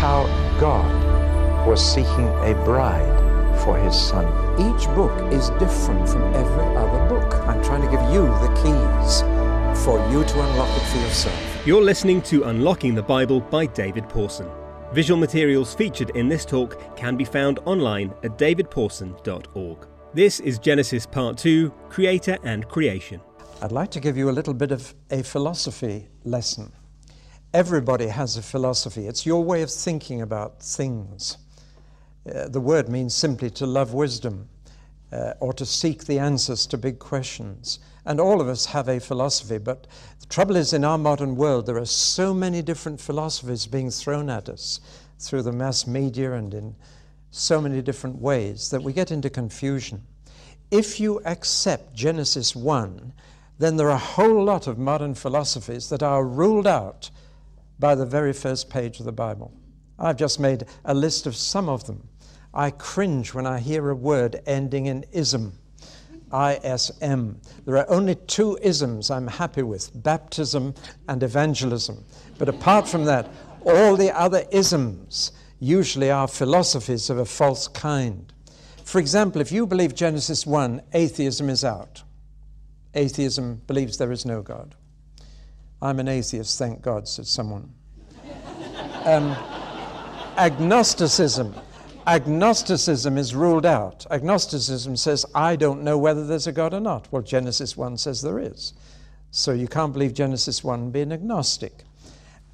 how God was seeking a bride for his son. Each book is different from every other book. I'm trying to give you the keys for you to unlock it for yourself. You're listening to Unlocking the Bible by David Pawson. Visual materials featured in this talk can be found online at davidpawson.org. This is Genesis Part 2 Creator and Creation. I'd like to give you a little bit of a philosophy lesson. Everybody has a philosophy, it's your way of thinking about things. Uh, the word means simply to love wisdom uh, or to seek the answers to big questions. And all of us have a philosophy, but the trouble is, in our modern world, there are so many different philosophies being thrown at us through the mass media and in so many different ways that we get into confusion. If you accept Genesis 1, then there are a whole lot of modern philosophies that are ruled out by the very first page of the Bible. I've just made a list of some of them. I cringe when I hear a word ending in ism. ISM. There are only two isms I'm happy with baptism and evangelism. But apart from that, all the other isms usually are philosophies of a false kind. For example, if you believe Genesis 1, atheism is out. Atheism believes there is no God. I'm an atheist, thank God, said someone. Um, agnosticism. Agnosticism is ruled out. Agnosticism says, I don't know whether there's a God or not. Well, Genesis 1 says there is. So you can't believe Genesis 1 being agnostic.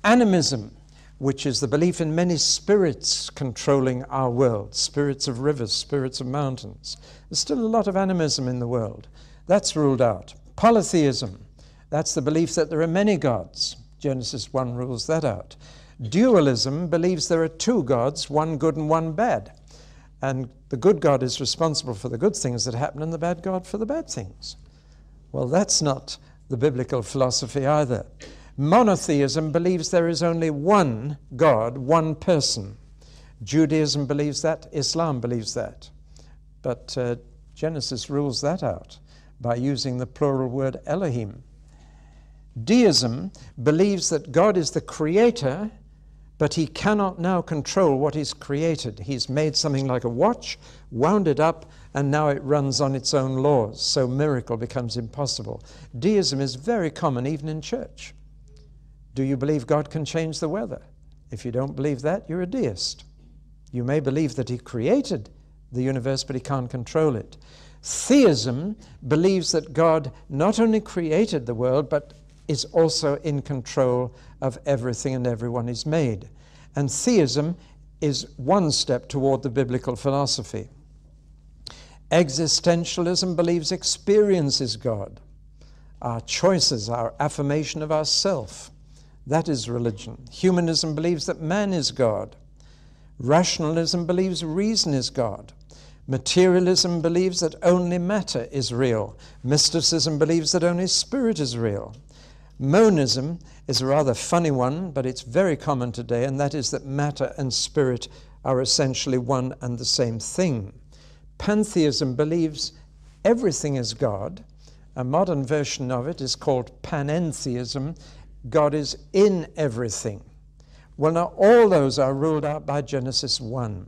Animism, which is the belief in many spirits controlling our world spirits of rivers, spirits of mountains. There's still a lot of animism in the world. That's ruled out. Polytheism, that's the belief that there are many gods. Genesis 1 rules that out. Dualism believes there are two gods, one good and one bad. And the good God is responsible for the good things that happen, and the bad God for the bad things. Well, that's not the biblical philosophy either. Monotheism believes there is only one God, one person. Judaism believes that, Islam believes that. But uh, Genesis rules that out by using the plural word Elohim. Deism believes that God is the creator but he cannot now control what he's created. He's made something like a watch, wound it up, and now it runs on its own laws. So miracle becomes impossible. Deism is very common even in church. Do you believe God can change the weather? If you don't believe that, you're a deist. You may believe that he created the universe, but he can't control it. Theism believes that God not only created the world, but is also in control of everything and everyone is made. And theism is one step toward the biblical philosophy. Existentialism believes experience is God. Our choices, our affirmation of ourself, that is religion. Humanism believes that man is God. Rationalism believes reason is God. Materialism believes that only matter is real. Mysticism believes that only spirit is real. Monism is a rather funny one, but it's very common today, and that is that matter and spirit are essentially one and the same thing. Pantheism believes everything is God. A modern version of it is called panentheism. God is in everything. Well, now all those are ruled out by Genesis 1.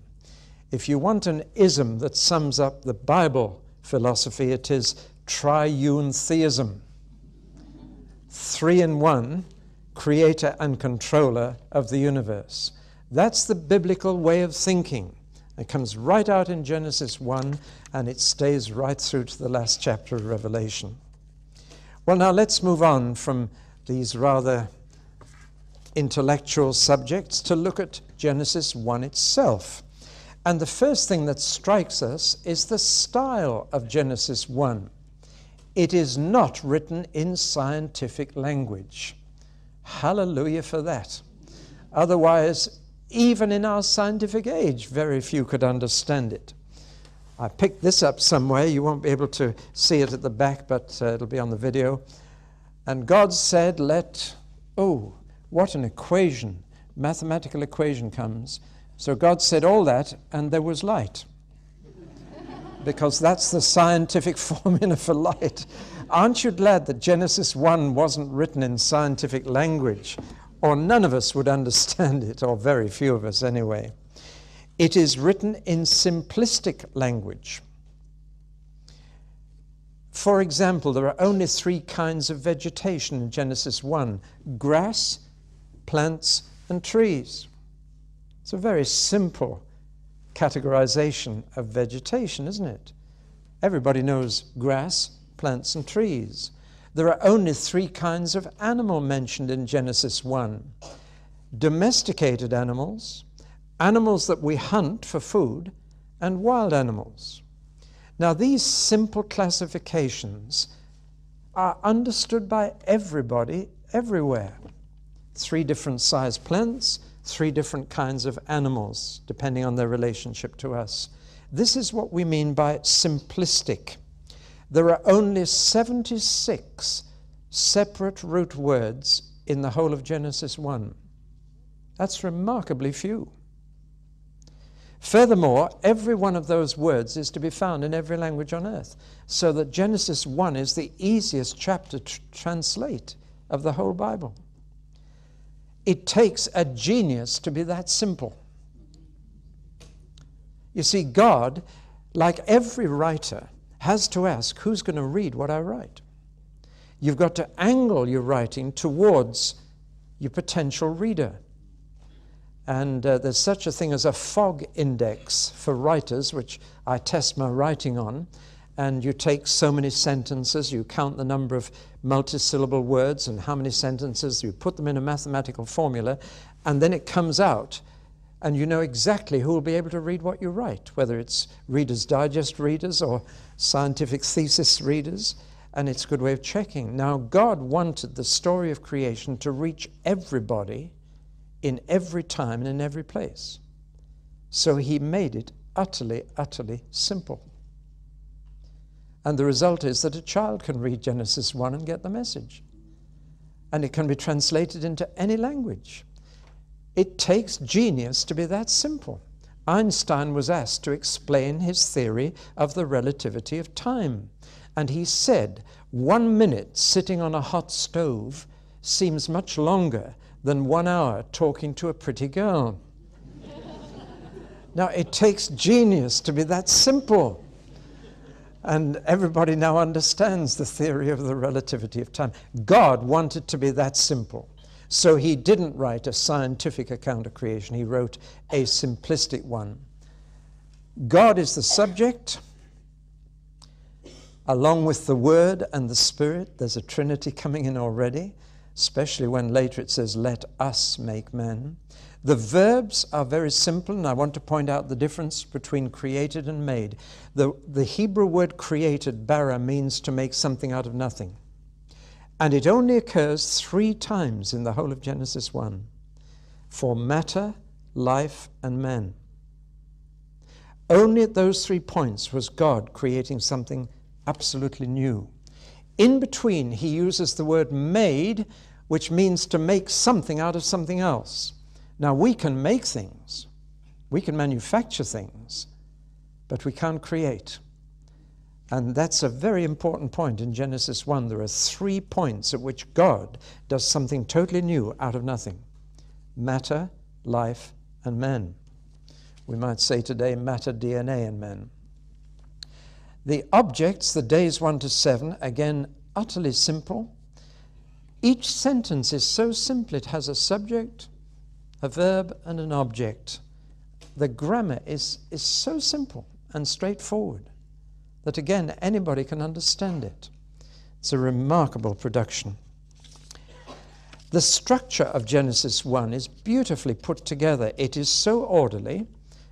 If you want an ism that sums up the Bible philosophy, it is triune theism three in one, creator and controller of the universe. That's the biblical way of thinking. It comes right out in Genesis 1 and it stays right through to the last chapter of Revelation. Well, now let's move on from these rather intellectual subjects to look at Genesis 1 itself. And the first thing that strikes us is the style of Genesis 1 it is not written in scientific language. Hallelujah for that. Otherwise, even in our scientific age, very few could understand it. I picked this up somewhere. You won't be able to see it at the back, but uh, it'll be on the video. And God said, Let, oh, what an equation, mathematical equation comes. So God said all that, and there was light because that's the scientific formula for light. Aren't you glad that Genesis 1 wasn't written in scientific language? or none of us would understand it, or very few of us anyway. It is written in simplistic language. For example, there are only three kinds of vegetation in Genesis 1 grass, plants, and trees. It's a very simple categorization of vegetation, isn't it? Everybody knows grass, plants, and trees. There are only three kinds of animal mentioned in Genesis 1 domesticated animals, animals that we hunt for food, and wild animals. Now, these simple classifications are understood by everybody everywhere. Three different sized plants, three different kinds of animals, depending on their relationship to us. This is what we mean by simplistic. There are only 76 separate root words in the whole of Genesis 1. That's remarkably few. Furthermore, every one of those words is to be found in every language on earth, so that Genesis 1 is the easiest chapter to translate of the whole Bible. It takes a genius to be that simple. You see, God, like every writer, has to ask who's going to read what I write. You've got to angle your writing towards your potential reader. And uh, there's such a thing as a fog index for writers, which I test my writing on. And you take so many sentences, you count the number of multisyllable words and how many sentences, you put them in a mathematical formula, and then it comes out. And you know exactly who will be able to read what you write, whether it's Reader's Digest readers or scientific thesis readers. And it's a good way of checking. Now, God wanted the story of creation to reach everybody in every time and in every place. So he made it utterly, utterly simple. And the result is that a child can read Genesis 1 and get the message. And it can be translated into any language. It takes genius to be that simple. Einstein was asked to explain his theory of the relativity of time. And he said, one minute sitting on a hot stove seems much longer than one hour talking to a pretty girl. now, it takes genius to be that simple. And everybody now understands the theory of the relativity of time. God wanted to be that simple. So he didn't write a scientific account of creation, he wrote a simplistic one. God is the subject, along with the Word and the Spirit. There's a Trinity coming in already especially when later it says, Let us make men. The verbs are very simple, and I want to point out the difference between created and made. The, the Hebrew word created, bara, means to make something out of nothing. And it only occurs three times in the whole of Genesis 1 for matter, life, and man. Only at those three points was God creating something absolutely new. In between, he uses the word made, which means to make something out of something else. Now, we can make things, we can manufacture things, but we can't create. And that's a very important point in Genesis 1. There are three points at which God does something totally new out of nothing matter, life, and men. We might say today matter, DNA, and men. The objects, the days 1 to 7, again, utterly simple. Each sentence is so simple, it has a subject, a verb, and an object. The grammar is, is so simple and straightforward that, again, anybody can understand it. It's a remarkable production. The structure of Genesis 1 is beautifully put together. It is so orderly,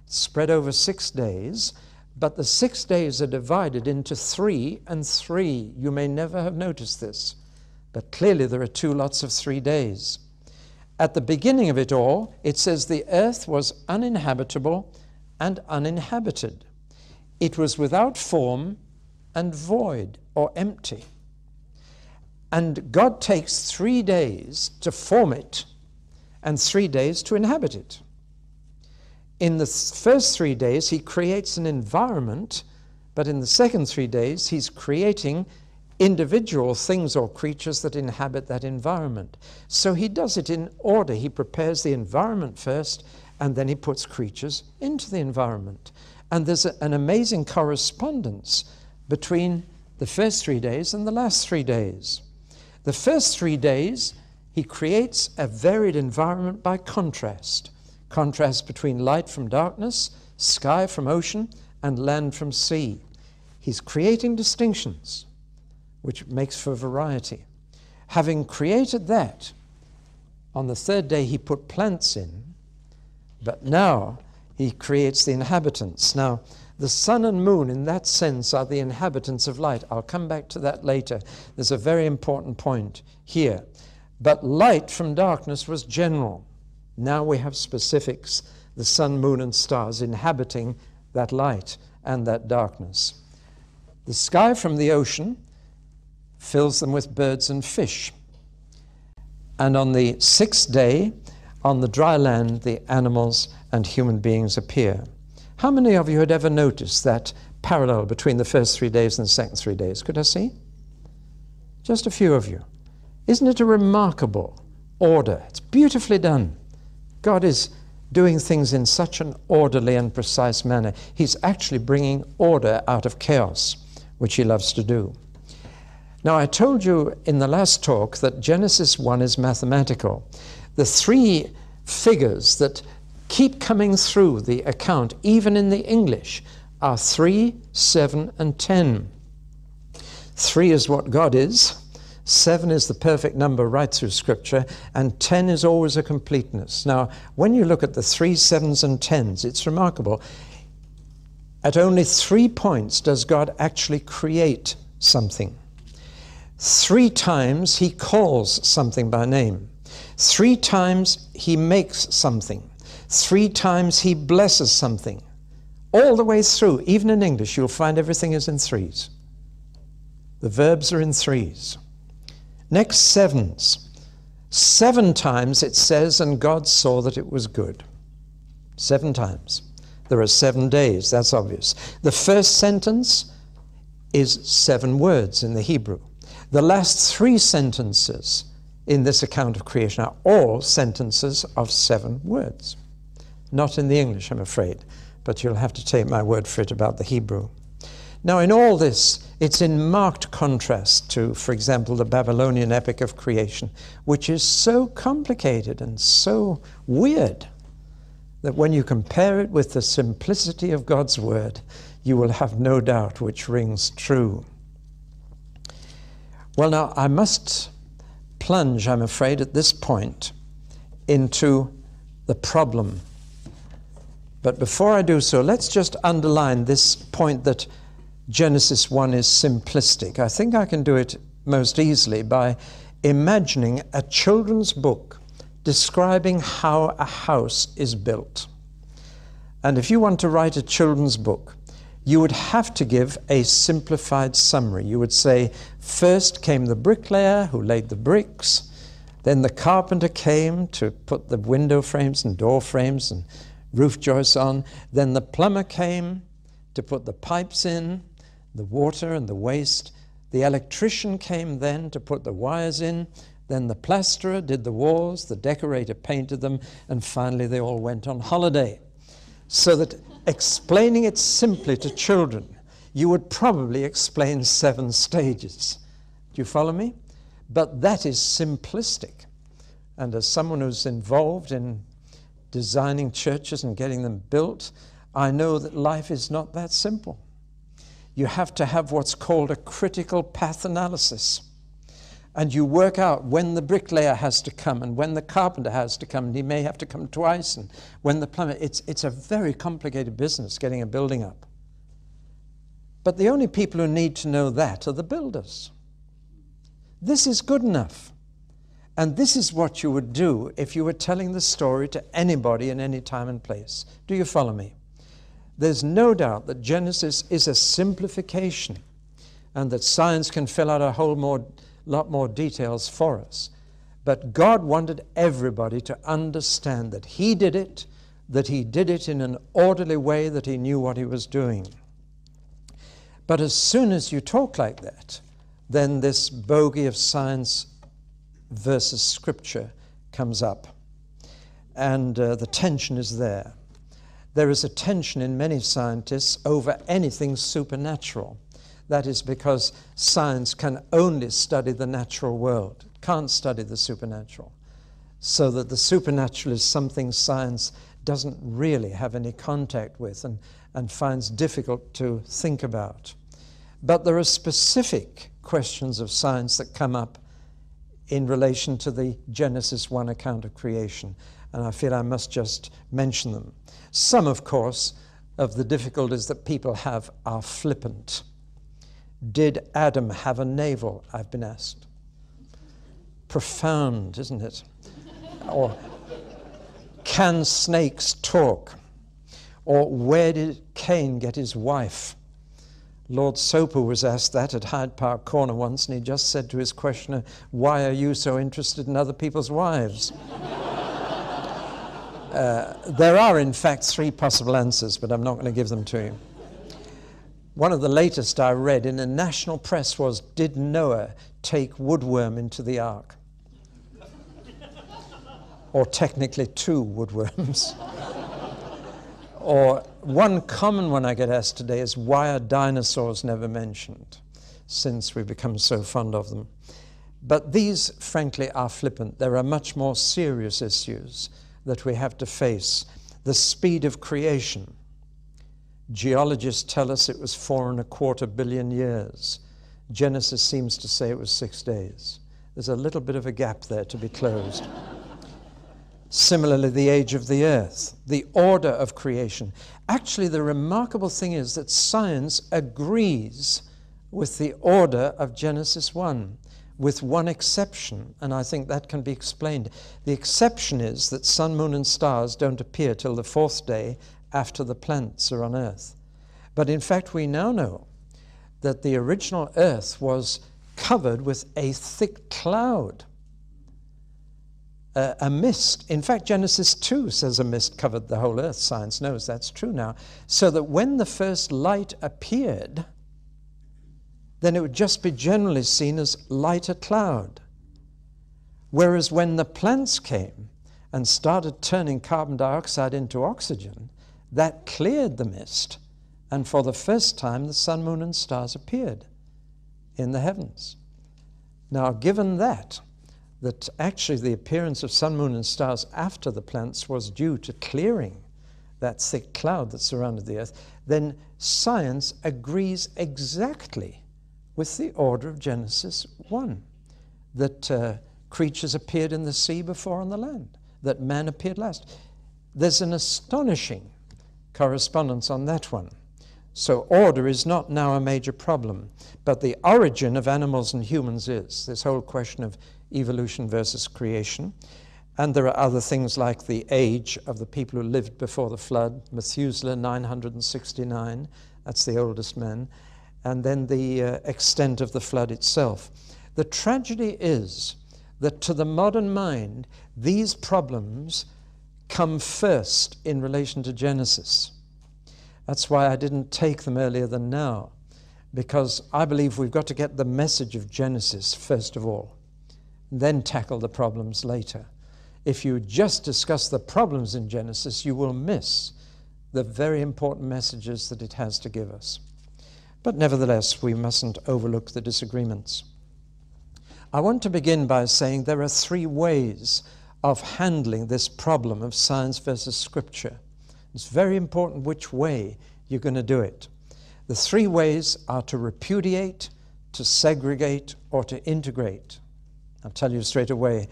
spread over six days, but the six days are divided into three and three. You may never have noticed this. But clearly, there are two lots of three days. At the beginning of it all, it says the earth was uninhabitable and uninhabited. It was without form and void or empty. And God takes three days to form it and three days to inhabit it. In the first three days, He creates an environment, but in the second three days, He's creating individual things or creatures that inhabit that environment. So he does it in order. He prepares the environment first, and then he puts creatures into the environment. And there's a, an amazing correspondence between the first three days and the last three days. The first three days, he creates a varied environment by contrast contrast between light from darkness, sky from ocean, and land from sea. He's creating distinctions, which makes for variety. Having created that, on the third day he put plants in, but now he creates the inhabitants. Now, the sun and moon, in that sense, are the inhabitants of light. I'll come back to that later. There's a very important point here. But light from darkness was general. Now we have specifics the sun, moon, and stars inhabiting that light and that darkness. The sky from the ocean fills them with birds and fish. And on the sixth day, on the dry land, the animals and human beings appear. How many of you had ever noticed that parallel between the first three days and the second three days? Could I see? Just a few of you. Isn't it a remarkable order? It's beautifully done. God is doing things in such an orderly and precise manner. He's actually bringing order out of chaos, which He loves to do. Now, I told you in the last talk that Genesis 1 is mathematical. The three figures that keep coming through the account, even in the English, are 3, 7, and 10. 3 is what God is, 7 is the perfect number right through Scripture, and 10 is always a completeness. Now, when you look at the three sevens and tens, it's remarkable. At only three points does God actually create something. Three times he calls something by name. Three times he makes something. Three times he blesses something. All the way through, even in English, you'll find everything is in threes. The verbs are in threes. Next, sevens. Seven times it says, and God saw that it was good. Seven times. There are seven days, that's obvious. The first sentence is seven words in the Hebrew. The last three sentences in this account of creation are all sentences of seven words. Not in the English, I'm afraid, but you'll have to take my word for it about the Hebrew. Now, in all this, it's in marked contrast to, for example, the Babylonian epic of creation, which is so complicated and so weird that when you compare it with the simplicity of God's Word, you will have no doubt which rings true. Well, now, I must plunge, I'm afraid, at this point into the problem but before I do so, let's just underline this point that Genesis 1 is simplistic. I think I can do it most easily by imagining a children's book describing how a house is built. And if you want to write a children's book, you would have to give a simplified summary. You would say, first came the bricklayer who laid the bricks, then the carpenter came to put the window frames and door frames and roof joists on. Then the plumber came to put the pipes in, the water and the waste. The electrician came then to put the wires in. Then the plasterer did the walls, the decorator painted them, and finally they all went on holiday. So that explaining it simply to children, you would probably explain seven stages. Do you follow me? But that is simplistic. And as someone who's involved in designing churches and getting them built, I know that life is not that simple. You have to have what's called a critical path analysis. And you work out when the bricklayer has to come and when the carpenter has to come, and he may have to come twice, and when the plumber. It's, it's a very complicated business getting a building up. But the only people who need to know that are the builders. This is good enough. And this is what you would do if you were telling the story to anybody in any time and place. Do you follow me? There's no doubt that Genesis is a simplification and that science can fill out a whole more, lot more details for us. But God wanted everybody to understand that He did it, that He did it in an orderly way, that He knew what He was doing. But as soon as you talk like that, then this bogey of science versus scripture comes up. And uh, the tension is there. There is a tension in many scientists over anything supernatural. That is because science can only study the natural world, can't study the supernatural. So that the supernatural is something science doesn't really have any contact with and, and finds difficult to think about. But there are specific questions of science that come up in relation to the Genesis 1 account of creation, and I feel I must just mention them. Some, of course, of the difficulties that people have are flippant. Did Adam have a navel? I've been asked. Profound, isn't it? or can snakes talk? Or where did Cain get his wife? Lord Soper was asked that at Hyde Park Corner once, and he just said to his questioner, Why are you so interested in other people's wives? uh, there are, in fact, three possible answers, but I'm not going to give them to you. One of the latest I read in the national press was Did Noah take woodworm into the ark? or technically, two woodworms. or one common one I get asked today is why are dinosaurs never mentioned since we become so fond of them? But these, frankly, are flippant. There are much more serious issues that we have to face. The speed of creation Geologists tell us it was four and a quarter billion years. Genesis seems to say it was six days. There's a little bit of a gap there to be closed. Similarly, the age of the earth, the order of creation. Actually, the remarkable thing is that science agrees with the order of Genesis 1, with one exception, and I think that can be explained. The exception is that sun, moon, and stars don't appear till the fourth day after the plants are on earth. But in fact, we now know that the original earth was covered with a thick cloud, uh, a mist. In fact, Genesis 2 says a mist covered the whole earth. Science knows that's true now. So that when the first light appeared, then it would just be generally seen as lighter cloud. Whereas when the plants came and started turning carbon dioxide into oxygen, that cleared the mist, and for the first time the sun, moon, and stars appeared in the heavens. Now, given that, that actually the appearance of sun, moon, and stars after the plants was due to clearing that thick cloud that surrounded the earth, then science agrees exactly with the order of Genesis 1 that uh, creatures appeared in the sea before on the land, that man appeared last. There's an astonishing correspondence on that one. So order is not now a major problem, but the origin of animals and humans is this whole question of evolution versus creation. And there are other things like the age of the people who lived before the flood, Methuselah 969, that's the oldest man, and then the uh, extent of the flood itself. The tragedy is that to the modern mind, these problems come first in relation to Genesis. That's why I didn't take them earlier than now, because I believe we've got to get the message of Genesis first of all, then tackle the problems later. If you just discuss the problems in Genesis, you will miss the very important messages that it has to give us. But nevertheless, we mustn't overlook the disagreements. I want to begin by saying there are three ways of handling this problem of science versus scripture. It's very important which way you're going to do it. The three ways are to repudiate, to segregate, or to integrate. I'll tell you straight away,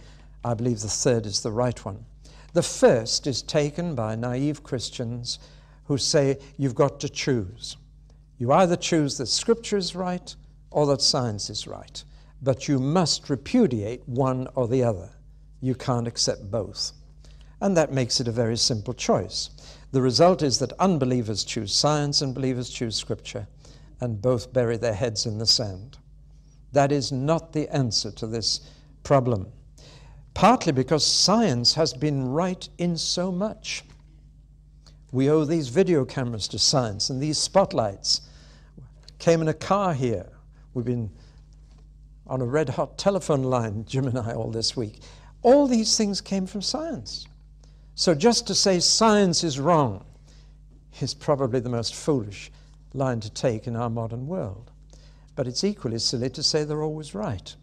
I believe the third is the right one. The first is taken by naive Christians who say you've got to choose. You either choose that Scripture is right or that science is right, but you must repudiate one or the other you can't accept both. And that makes it a very simple choice. The result is that unbelievers choose science and believers choose scripture, and both bury their heads in the sand. That is not the answer to this problem, partly because science has been right in so much. We owe these video cameras to science and these spotlights. Came in a car here. We've been on a red hot telephone line, Jim and I, all this week. All these things came from science. So just to say science is wrong is probably the most foolish line to take in our modern world. But it's equally silly to say they're always right.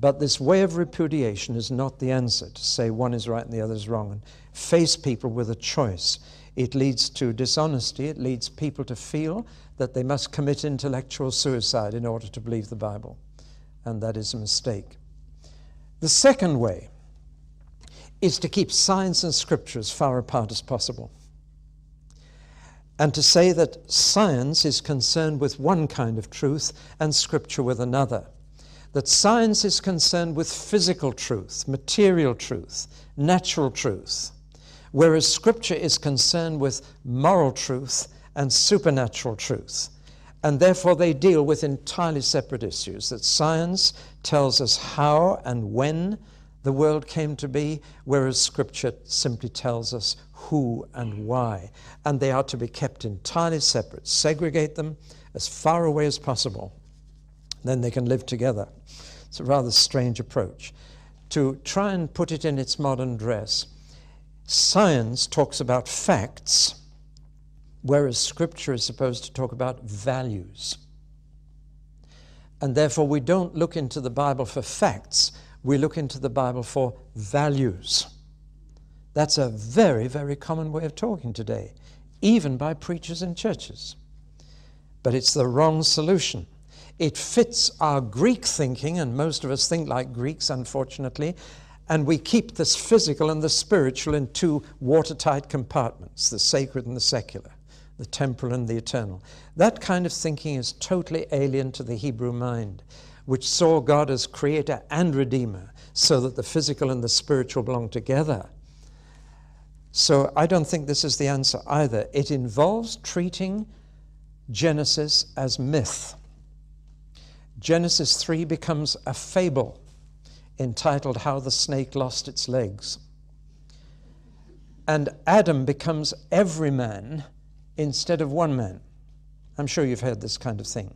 But this way of repudiation is not the answer to say one is right and the other is wrong and face people with a choice. It leads to dishonesty. It leads people to feel that they must commit intellectual suicide in order to believe the Bible. And that is a mistake. The second way is to keep science and scripture as far apart as possible. And to say that science is concerned with one kind of truth and scripture with another. That science is concerned with physical truth, material truth, natural truth whereas Scripture is concerned with moral truth and supernatural truth. And therefore, they deal with entirely separate issues. That science tells us how and when the world came to be, whereas Scripture simply tells us who and why. And they are to be kept entirely separate. Segregate them as far away as possible. Then they can live together. It's a rather strange approach. To try and put it in its modern dress, Science talks about facts, whereas Scripture is supposed to talk about values. And therefore, we don't look into the Bible for facts, we look into the Bible for values. That's a very, very common way of talking today, even by preachers in churches. But it's the wrong solution. It fits our Greek thinking, and most of us think like Greeks, unfortunately, and we keep this physical and the spiritual in two watertight compartments the sacred and the secular, the temporal and the eternal. That kind of thinking is totally alien to the Hebrew mind, which saw God as creator and redeemer, so that the physical and the spiritual belong together. So I don't think this is the answer either. It involves treating Genesis as myth. Genesis 3 becomes a fable entitled How the Snake Lost Its Legs. And Adam becomes every man instead of one man. I'm sure you've heard this kind of thing.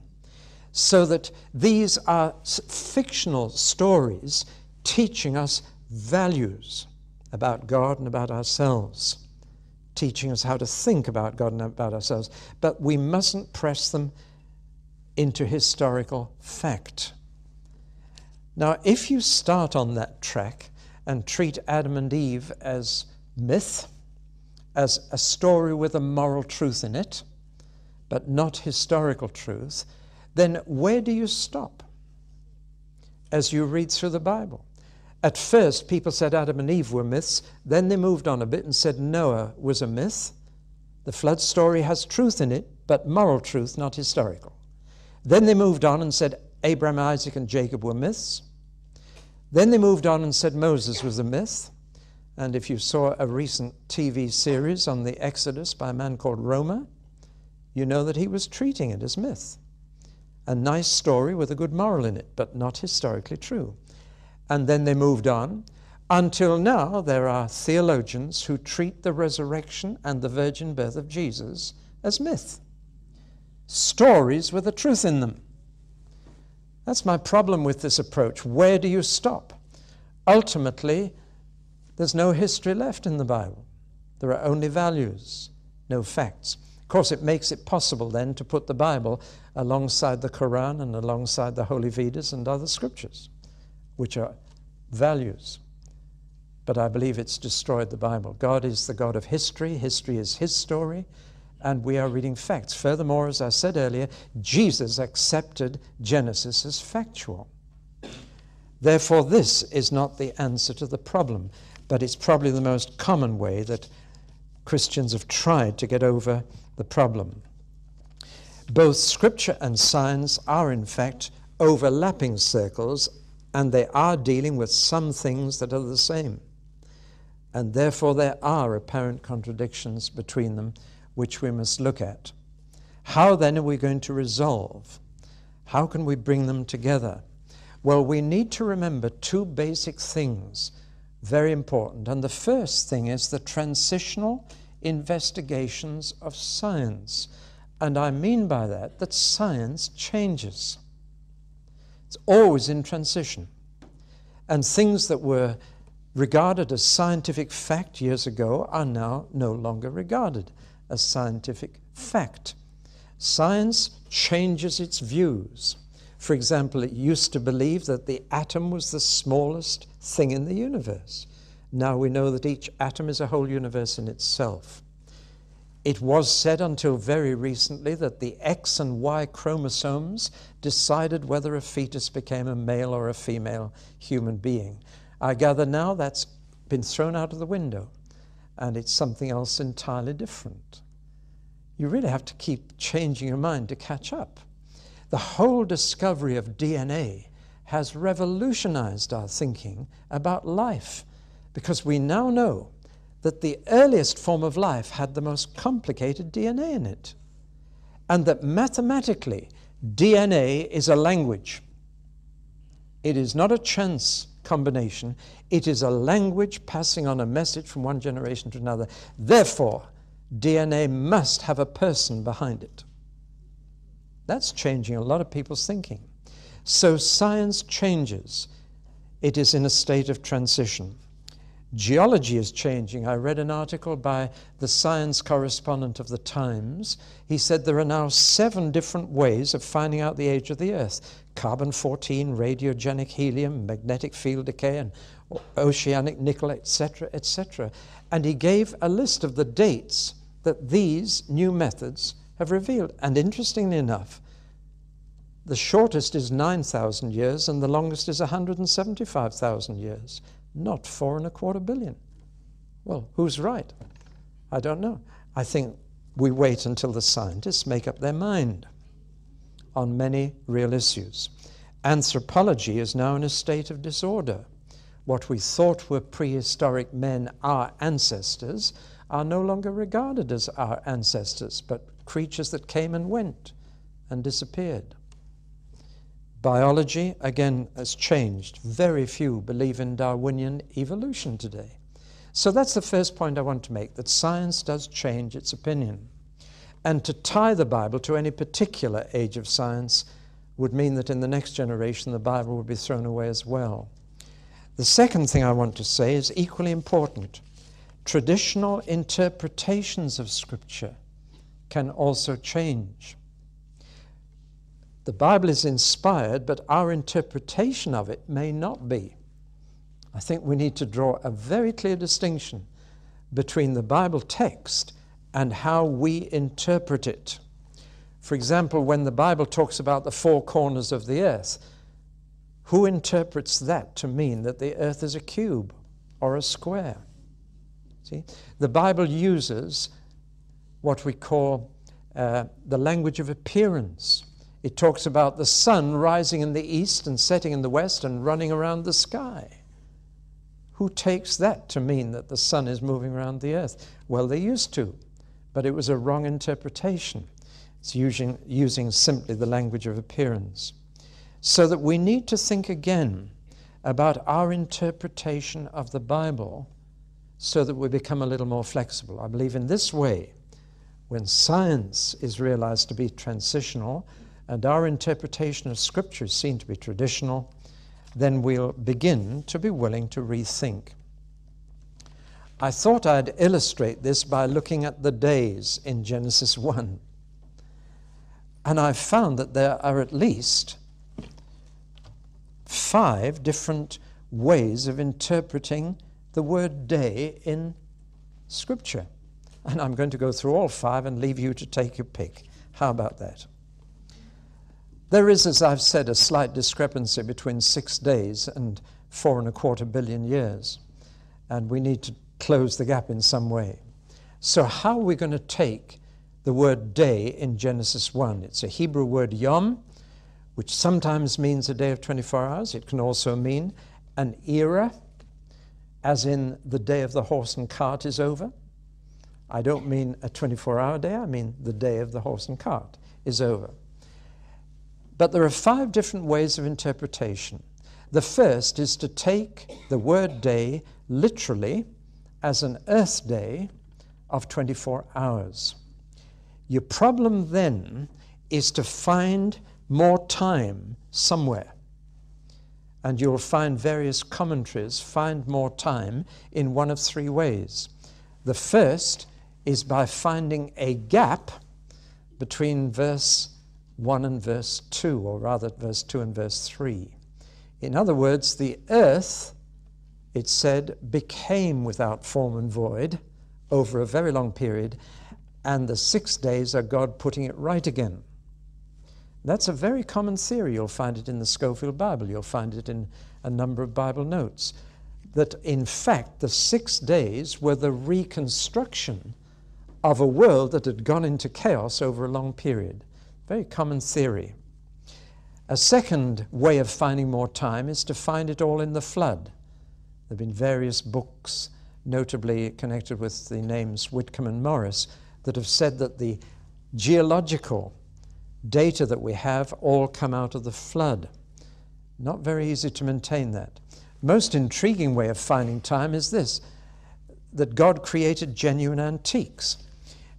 So that these are fictional stories teaching us values about God and about ourselves, teaching us how to think about God and about ourselves. But we mustn't press them into historical fact. Now, if you start on that track and treat Adam and Eve as myth, as a story with a moral truth in it, but not historical truth, then where do you stop as you read through the Bible? At first, people said Adam and Eve were myths. Then they moved on a bit and said Noah was a myth. The flood story has truth in it, but moral truth, not historical. Then they moved on and said Abraham, Isaac, and Jacob were myths. Then they moved on and said Moses was a myth. And if you saw a recent TV series on the Exodus by a man called Romer, you know that he was treating it as myth. A nice story with a good moral in it, but not historically true. And then they moved on until now there are theologians who treat the resurrection and the virgin birth of Jesus as myth. Stories with a truth in them. That's my problem with this approach. Where do you stop? Ultimately, there's no history left in the Bible. There are only values, no facts. Of course, it makes it possible then to put the Bible alongside the Quran and alongside the Holy Vedas and other scriptures, which are values. But I believe it's destroyed the Bible. God is the God of history, history is His story, and we are reading facts. Furthermore, as I said earlier, Jesus accepted Genesis as factual. Therefore, this is not the answer to the problem, but it's probably the most common way that Christians have tried to get over the problem. Both scripture and science are, in fact, overlapping circles, and they are dealing with some things that are the same. And therefore, there are apparent contradictions between them which we must look at. How then are we going to resolve? How can we bring them together? Well, we need to remember two basic things, very important. And the first thing is the transitional investigations of science. And I mean by that that science changes. It's always in transition. And things that were regarded as scientific fact years ago are now no longer regarded as scientific fact. Science changes its views. For example, it used to believe that the atom was the smallest thing in the universe. Now we know that each atom is a whole universe in itself. It was said until very recently that the X and Y chromosomes decided whether a fetus became a male or a female human being. I gather now that's been thrown out of the window and it's something else entirely different. You really have to keep changing your mind to catch up. The whole discovery of DNA has revolutionized our thinking about life because we now know that the earliest form of life had the most complicated DNA in it, and that mathematically, DNA is a language. It is not a chance combination, it is a language passing on a message from one generation to another. Therefore, DNA must have a person behind it. That's changing a lot of people's thinking. So science changes. It is in a state of transition. Geology is changing. I read an article by the science correspondent of the Times. He said there are now seven different ways of finding out the age of the Earth carbon 14, radiogenic helium, magnetic field decay, and oceanic nickel, etc., etc. And he gave a list of the dates that these new methods have revealed. And interestingly enough, the shortest is 9,000 years and the longest is 175,000 years, not four and a quarter billion. Well, who's right? I don't know. I think we wait until the scientists make up their mind on many real issues. Anthropology is now in a state of disorder. What we thought were prehistoric men, our ancestors, are no longer regarded as our ancestors, but creatures that came and went and disappeared. Biology, again, has changed. Very few believe in Darwinian evolution today. So that's the first point I want to make that science does change its opinion. And to tie the Bible to any particular age of science would mean that in the next generation the Bible would be thrown away as well. The second thing I want to say is equally important traditional interpretations of Scripture can also change. The Bible is inspired, but our interpretation of it may not be. I think we need to draw a very clear distinction between the Bible text and how we interpret it. For example, when the Bible talks about the four corners of the earth, who interprets that to mean that the earth is a cube or a square? See, the Bible uses what we call uh, the language of appearance. It talks about the sun rising in the east and setting in the west and running around the sky. Who takes that to mean that the sun is moving around the earth? Well, they used to, but it was a wrong interpretation. It's using, using simply the language of appearance. So that we need to think again about our interpretation of the Bible so that we become a little more flexible. I believe in this way, when science is realized to be transitional and our interpretation of Scripture is seen to be traditional, then we'll begin to be willing to rethink. I thought I'd illustrate this by looking at the days in Genesis 1. And I found that there are at least five different ways of interpreting the word day in Scripture. And I'm going to go through all five and leave you to take your pick. How about that? There is, as I've said, a slight discrepancy between six days and four and a quarter billion years. And we need to close the gap in some way. So, how are we going to take the word day in Genesis 1? It's a Hebrew word yom, which sometimes means a day of 24 hours. It can also mean an era as in the day of the horse and cart is over. I don't mean a 24 hour day, I mean the day of the horse and cart is over. But there are five different ways of interpretation. The first is to take the word day literally as an earth day of 24 hours. Your problem then is to find more time somewhere. And you'll find various commentaries find more time in one of three ways. The first is by finding a gap between verse 1 and verse 2, or rather, verse 2 and verse 3. In other words, the earth, it said, became without form and void over a very long period, and the six days are God putting it right again. That's a very common theory. You'll find it in the Scofield Bible, you'll find it in a number of Bible notes. That in fact, the six days were the reconstruction of a world that had gone into chaos over a long period. Very common theory. A second way of finding more time is to find it all in the flood. There have been various books, notably connected with the names Whitcomb and Morris, that have said that the geological data that we have all come out of the flood. Not very easy to maintain that. Most intriguing way of finding time is this that God created genuine antiques.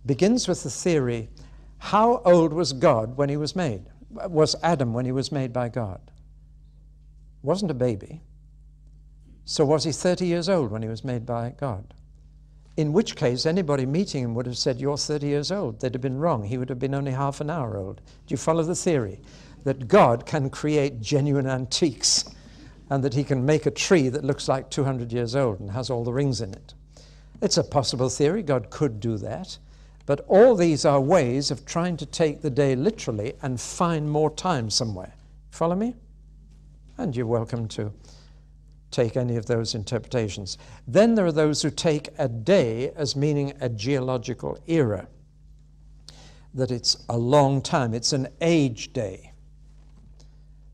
Begins with the theory how old was God when he was made? Was Adam when he was made by God? Wasn't a baby. So was he 30 years old when he was made by God? in which case anybody meeting him would have said, You're 30 years old. They'd have been wrong. He would have been only half an hour old. Do you follow the theory? That God can create genuine antiques and that he can make a tree that looks like 200 years old and has all the rings in it. It's a possible theory. God could do that. But all these are ways of trying to take the day literally and find more time somewhere. Follow me? And you're welcome to take any of those interpretations. Then there are those who take a day as meaning a geological era, that it's a long time, it's an age day.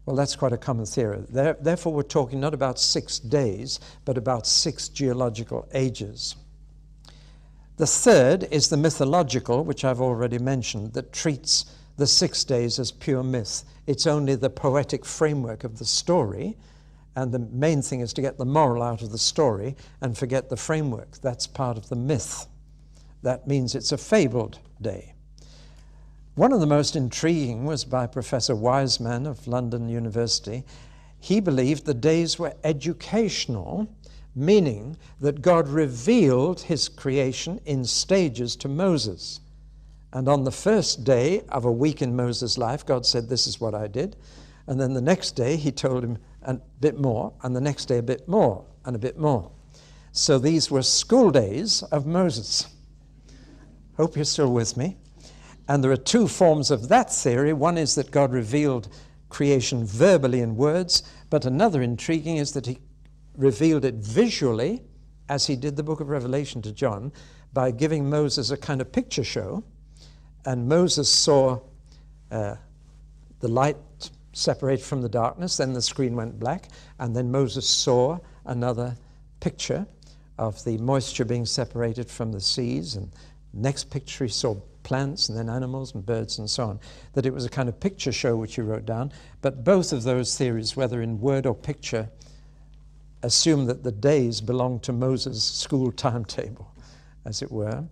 Well, that's quite a common theory. Therefore, we're talking not about six days, but about six geological ages. The third is the mythological, which I've already mentioned, that treats the six days as pure myth. It's only the poetic framework of the story, and the main thing is to get the moral out of the story and forget the framework. That's part of the myth. That means it's a fabled day. One of the most intriguing was by Professor Wiseman of London University. He believed the days were educational, meaning that God revealed his creation in stages to Moses. And on the first day of a week in Moses' life, God said, This is what I did. And then the next day, he told him a bit more, and the next day, a bit more, and a bit more. So these were school days of Moses. Hope you're still with me. And there are two forms of that theory. One is that God revealed creation verbally in words, but another intriguing is that he revealed it visually, as he did the book of Revelation to John, by giving Moses a kind of picture show. And Moses saw uh, the light separate from the darkness. Then the screen went black, and then Moses saw another picture of the moisture being separated from the seas. And next picture, he saw plants and then animals and birds and so on. That it was a kind of picture show which he wrote down. But both of those theories, whether in word or picture, assume that the days belong to Moses' school timetable, as it were.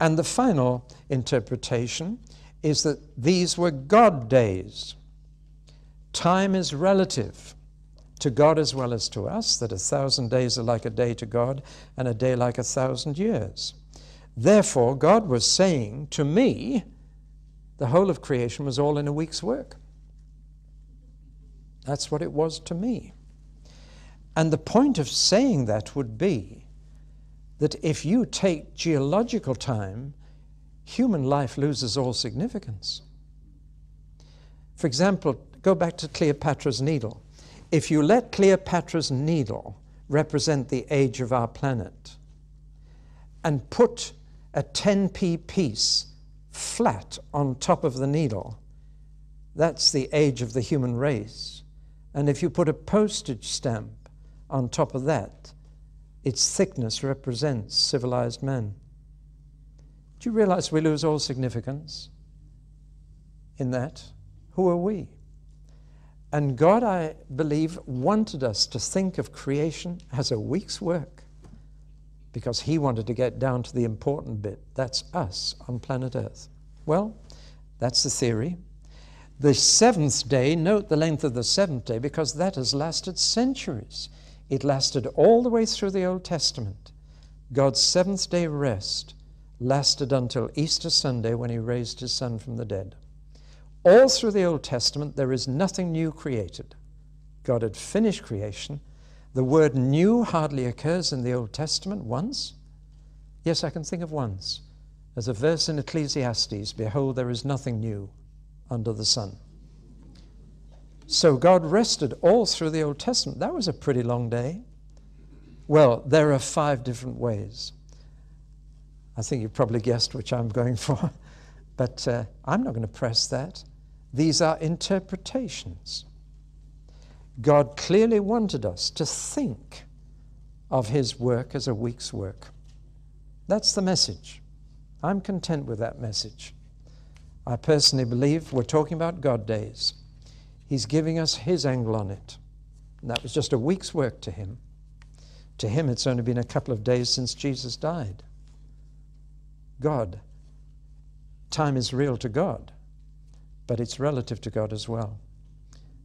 And the final interpretation is that these were God days. Time is relative to God as well as to us, that a thousand days are like a day to God, and a day like a thousand years. Therefore, God was saying to me, the whole of creation was all in a week's work. That's what it was to me. And the point of saying that would be that if you take geological time, human life loses all significance. For example, Go back to Cleopatra's Needle. If you let Cleopatra's Needle represent the age of our planet and put a 10p piece flat on top of the needle, that's the age of the human race. And if you put a postage stamp on top of that, its thickness represents civilized men. Do you realize we lose all significance in that? Who are we? And God, I believe, wanted us to think of creation as a week's work because He wanted to get down to the important bit. That's us on planet Earth. Well, that's the theory. The seventh day, note the length of the seventh day because that has lasted centuries. It lasted all the way through the Old Testament. God's seventh day rest lasted until Easter Sunday when he raised his son from the dead. All through the Old Testament, there is nothing new created. God had finished creation. The word new hardly occurs in the Old Testament once. Yes, I can think of once. As a verse in Ecclesiastes Behold, there is nothing new under the sun. So God rested all through the Old Testament. That was a pretty long day. Well, there are five different ways. I think you probably guessed which I'm going for, but uh, I'm not going to press that. These are interpretations. God clearly wanted us to think of His work as a week's work. That's the message. I'm content with that message. I personally believe we're talking about God days. He's giving us His angle on it. And that was just a week's work to Him. To Him, it's only been a couple of days since Jesus died. God, time is real to God, but it's relative to God as well.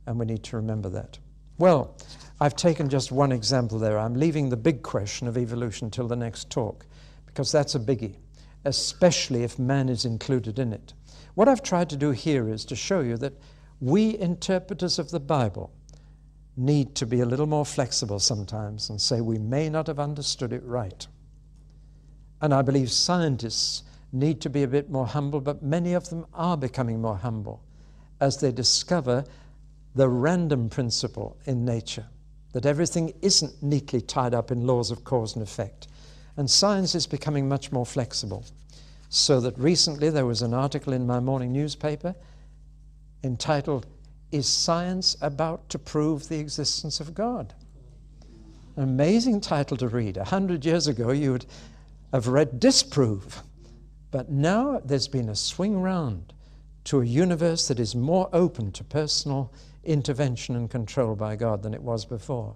And we need to remember that. Well, I've taken just one example there. I'm leaving the big question of evolution till the next talk, because that's a biggie, especially if man is included in it. What I've tried to do here is to show you that we interpreters of the Bible need to be a little more flexible sometimes and say we may not have understood it right. And I believe scientists need to be a bit more humble, but many of them are becoming more humble as they discover the random principle in nature, that everything isn't neatly tied up in laws of cause and effect. And science is becoming much more flexible. So that recently there was an article in my morning newspaper entitled, Is Science About to Prove the Existence of God? An amazing title to read. A hundred years ago, you would have read Disprove. But now there's been a swing round to a universe that is more open to personal intervention and control by God than it was before.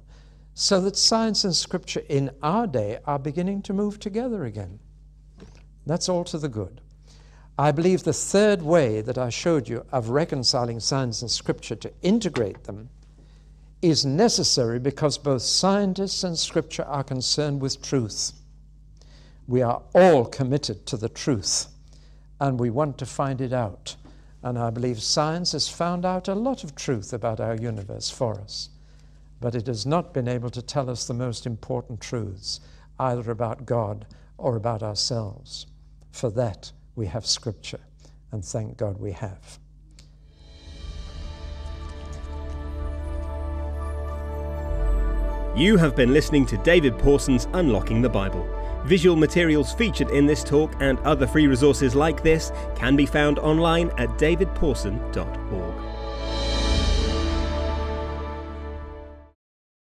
So that science and scripture in our day are beginning to move together again. That's all to the good. I believe the third way that I showed you of reconciling science and scripture to integrate them is necessary because both scientists and scripture are concerned with truth. We are all committed to the truth and we want to find it out. And I believe science has found out a lot of truth about our universe for us, but it has not been able to tell us the most important truths, either about God or about ourselves. For that, we have Scripture, and thank God we have. You have been listening to David Pawson's Unlocking the Bible. Visual materials featured in this talk and other free resources like this can be found online at davidpawson.org.